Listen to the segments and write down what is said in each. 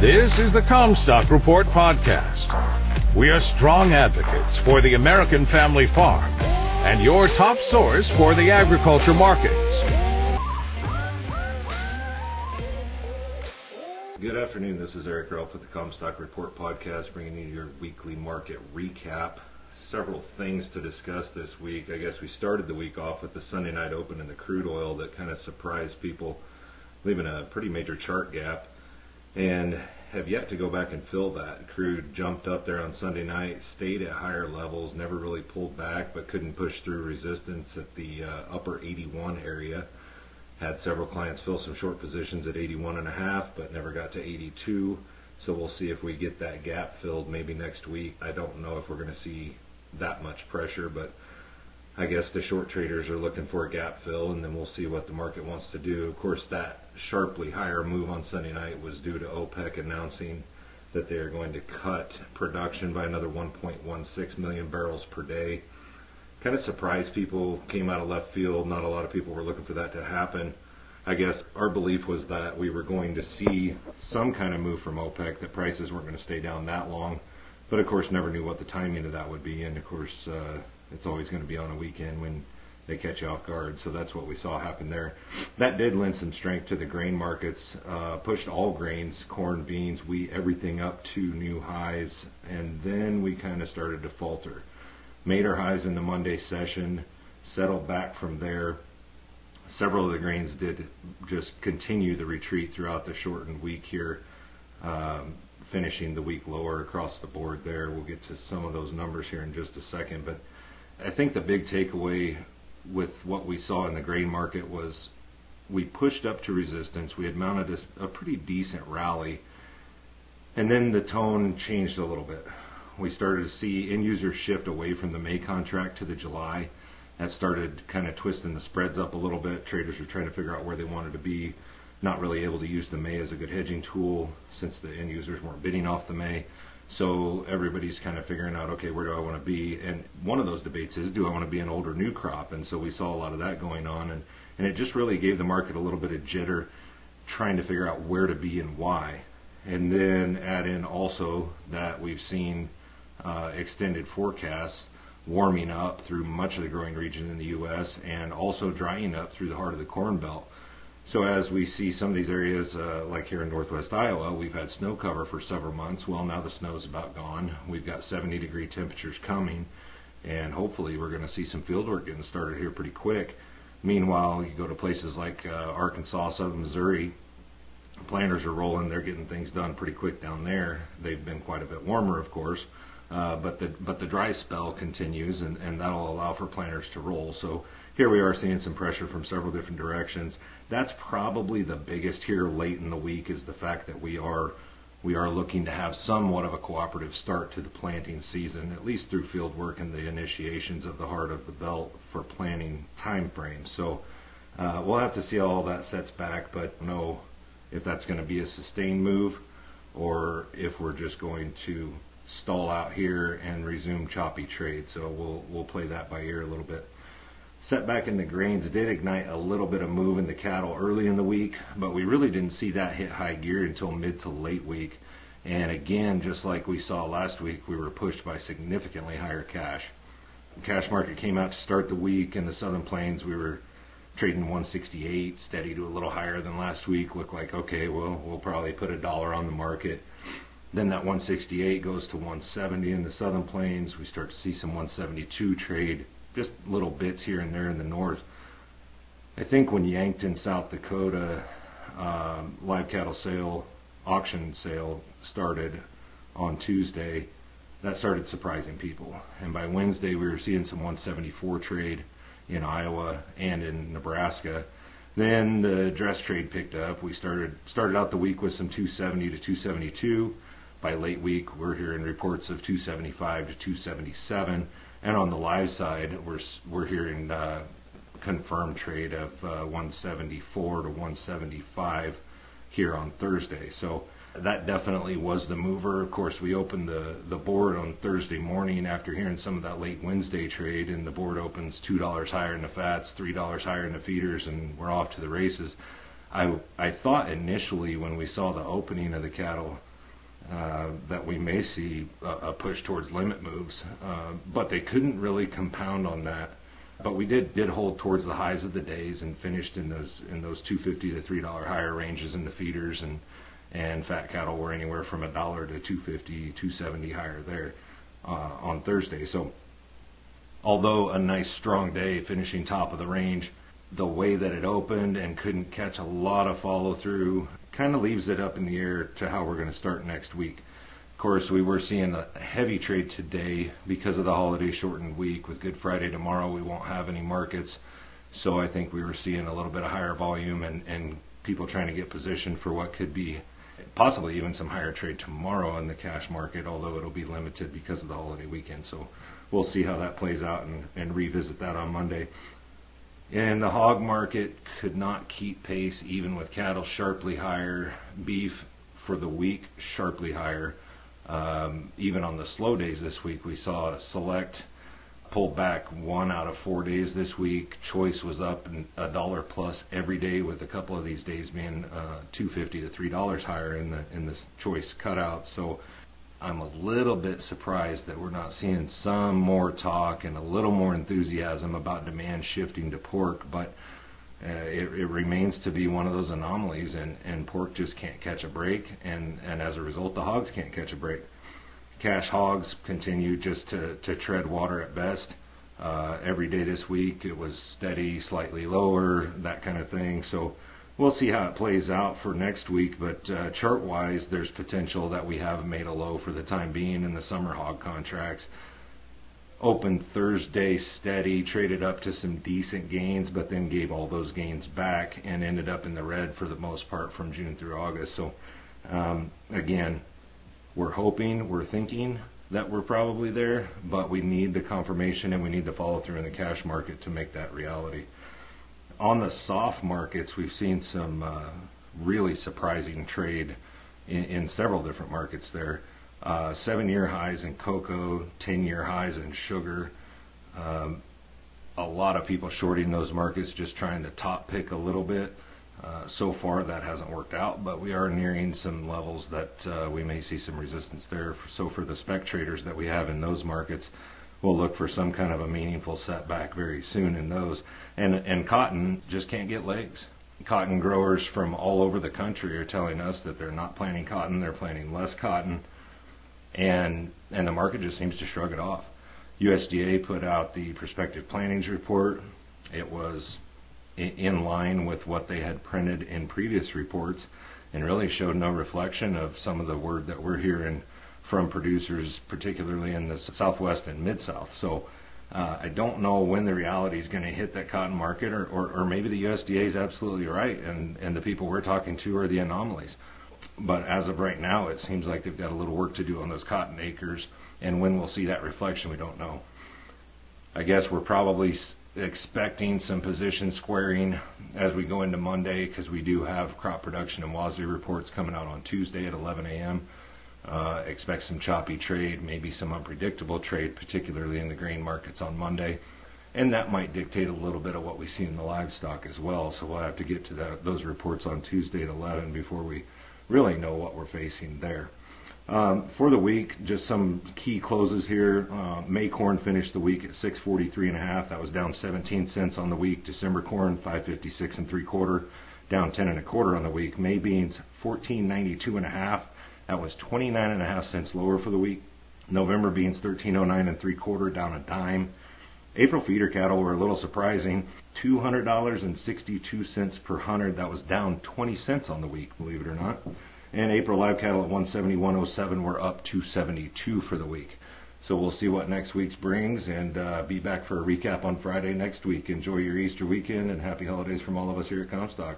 This is the Commstock Report podcast. We are strong advocates for the American family farm and your top source for the agriculture markets. Good afternoon. This is Eric Ralph with the Commstock Report podcast, bringing you your weekly market recap. Several things to discuss this week. I guess we started the week off with the Sunday night open in the crude oil that kind of surprised people, leaving a pretty major chart gap and have yet to go back and fill that. Crude jumped up there on Sunday night, stayed at higher levels, never really pulled back, but couldn't push through resistance at the uh, upper 81 area. Had several clients fill some short positions at 81 and a half, but never got to 82. So we'll see if we get that gap filled maybe next week. I don't know if we're going to see that much pressure, but I guess the short traders are looking for a gap fill, and then we'll see what the market wants to do. Of course, that sharply higher move on Sunday night was due to OPEC announcing that they are going to cut production by another 1.16 million barrels per day. Kind of surprised people, came out of left field. Not a lot of people were looking for that to happen. I guess our belief was that we were going to see some kind of move from OPEC, that prices weren't going to stay down that long. But of course, never knew what the timing of that would be. And of course, uh, it's always going to be on a weekend when they catch you off guard. So that's what we saw happen there. That did lend some strength to the grain markets, uh, pushed all grains, corn, beans, wheat, everything up to new highs, and then we kind of started to falter. Made our highs in the Monday session, settled back from there. Several of the grains did just continue the retreat throughout the shortened week here, um, finishing the week lower across the board there. We'll get to some of those numbers here in just a second, but I think the big takeaway with what we saw in the grain market was we pushed up to resistance. We had mounted a, pretty decent rally, and then the tone changed a little bit. We started to see end users shift away from the May contract to the July. That started kind of twisting the spreads up a little bit. Traders were trying to figure out where they wanted to be, not really able to use the May as a good hedging tool since the end users weren't bidding off the May. So everybody's kind of figuring out, okay, where do I want to be? And one of those debates is, do I want to be an older new crop? And so we saw a lot of that going on, and and it just really gave the market a little bit of jitter, trying to figure out where to be and why. And then add in also that we've seen uh, extended forecasts warming up through much of the growing region in the U.S. and also drying up through the heart of the Corn Belt. So as we see some of these areas, uh, like here in northwest Iowa, we've had snow cover for several months. Well, now the snow's about gone. We've got 70 degree temperatures coming, and hopefully we're going to see some field work getting started here pretty quick. Meanwhile, you go to places like uh, Arkansas, southern Missouri, planters are rolling. They're getting things done pretty quick down there. They've been quite a bit warmer, of course. But the but the dry spell continues, and, that'll allow for planters to roll. So here we are seeing some pressure from several different directions. That's probably the biggest here late in the week is the fact that we are we are looking to have somewhat of a cooperative start to the planting season, at least through field work and the initiations of the heart of the belt for planting. So uh, we'll have to see how all that sets back, but know if that's going to be a sustained move or if we're just going to stall out here and resume choppy trade. So we'll we'll play that by ear a little bit. Setback in the grains did ignite a little bit of move in the cattle early in the week, but we really didn't see that hit high gear until mid to late week. And again, just like we saw last week, we were pushed by significantly higher cash. The cash market came out to start the week in the southern plains. We were trading 168, steady to a little higher than last week. Looked like okay, well, we'll probably put a dollar on the market. Then that 168 goes to 170 in the southern plains. We start to see some 172 trade, just little bits here and there in the north. I think when Yankton, South Dakota, um, live cattle sale, auction sale started on Tuesday, that started surprising people. And by Wednesday, we were seeing some 174 trade in Iowa and in Nebraska. Then the dress trade picked up. We started started out the week with some 270 to 272 by late week, we're hearing reports of 275 to 277, and on the live side, we're we're hearing uh, confirmed trade of uh, 174 to 175 here on Thursday. So that definitely was the mover. Of course, we opened the the board on Thursday morning after hearing some of that late Wednesday trade, and the board opens two dollars higher in the fats, three dollars higher in the feeders, and we're off to the races. I I thought initially when we saw the opening of the cattle that we may see a, push towards limit moves, uh, but they couldn't really compound on that. But we did hold towards the highs of the days and finished in those in those 250 to three dollar higher ranges in the feeders and and fat cattle were anywhere from a dollar to 250 270 higher there uh, on Thursday. So although a nice strong day finishing top of the range the way that it opened and couldn't catch a lot of follow through kind of leaves it up in the air to how we're going to start next week. Of course, we were seeing a heavy trade today because of the holiday shortened week. With Good Friday tomorrow, we won't have any markets. So I think we were seeing a little bit of higher volume and, and people trying to get positioned for what could be possibly even some higher trade tomorrow in the cash market, although it'll be limited because of the holiday weekend. So we'll see how that plays out and, and revisit that on Monday. And the hog market could not keep pace even with cattle sharply higher, beef for the week sharply higher. Um, even on the slow days this week, we saw select pull back one out of four days this week. Choice was up a dollar plus every day, with a couple of these days being uh, two fifty to three dollars higher in the in the choice cutout. So I'm a little bit surprised that we're not seeing some more talk and a little more enthusiasm about demand shifting to pork, but uh, it, it remains to be one of those anomalies, and, and pork just can't catch a break, and, and as a result, the hogs can't catch a break. Cash hogs continue just to, to tread water at best. Uh, every day this week it was steady, slightly lower, that kind of thing. So We'll see how it plays out for next week, but uh, chart-wise, there's potential that we have made a low for the time being in the summer hog contracts. Opened Thursday steady, traded up to some decent gains, but then gave all those gains back and ended up in the red for the most part from June through August. So, um, again, we're hoping, we're thinking that we're probably there, but we need the confirmation and we need the follow through in the cash market to make that reality on the soft markets, we've seen some uh, really surprising trade in, several different markets there. Uh, seven-year highs in cocoa, ten-year highs in sugar. Um, a lot of people shorting those markets, just trying to top pick a little bit. Uh, so far, that hasn't worked out, but we are nearing some levels that we may see some resistance there. So for the spec traders that we have in those markets, we'll look for some kind of a meaningful setback very soon in those. And and cotton just can't get legs. Cotton growers from all over the country are telling us that they're not planting cotton, they're planting less cotton, and and the market just seems to shrug it off. USDA put out the prospective plantings report. It was in line with what they had printed in previous reports and really showed no reflection of some of the word that we're hearing from producers, particularly in the Southwest and Mid South. So uh, I don't know when the reality is going to hit that cotton market, or, or, or maybe the USDA is absolutely right, and, and the people we're talking to are the anomalies. But as of right now, it seems like they've got a little work to do on those cotton acres, and when we'll see that reflection, we don't know. I guess we're probably expecting some position squaring as we go into Monday because we do have crop production and WASDE reports coming out on Tuesday at 11 a.m. Uh, expect some choppy trade, maybe some unpredictable trade, particularly in the grain markets on Monday. And that might dictate a little bit of what we see in the livestock as well. So we'll have to get to those reports on Tuesday at 11 before we really know what we're facing there. Um, for the week, just some key closes here. Uh, May corn finished the week at 643 and a half. That was down 17 cents on the week. December corn 556 and three quarter, down 10 and a quarter on the week. May beans 1492 and a half that was 29 and a half cents lower for the week. November beans 1309 and three quarter, down a dime. April feeder cattle were a little surprising. $200.62 per hundred. That was down 20 cents on the week, believe it or not. And April live cattle at 171.07 were up 272 for the week. So we'll see what next week's brings and uh, be back for a recap on Friday next week. Enjoy your Easter weekend and happy holidays from all of us here at Commstock.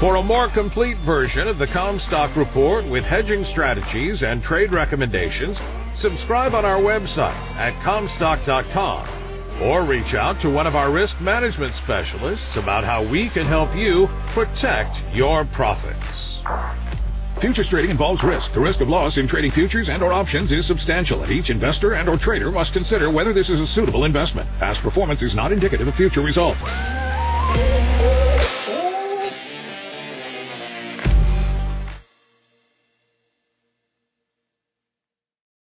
For a more complete version of the Commstock Report with hedging strategies and trade recommendations, subscribe on our website at Commstock.com or reach out to one of our risk management specialists about how we can help you protect your profits. Futures trading involves risk. The risk of loss in trading futures and or options is substantial, and each investor and or trader must consider whether this is a suitable investment. Past performance is not indicative of future results.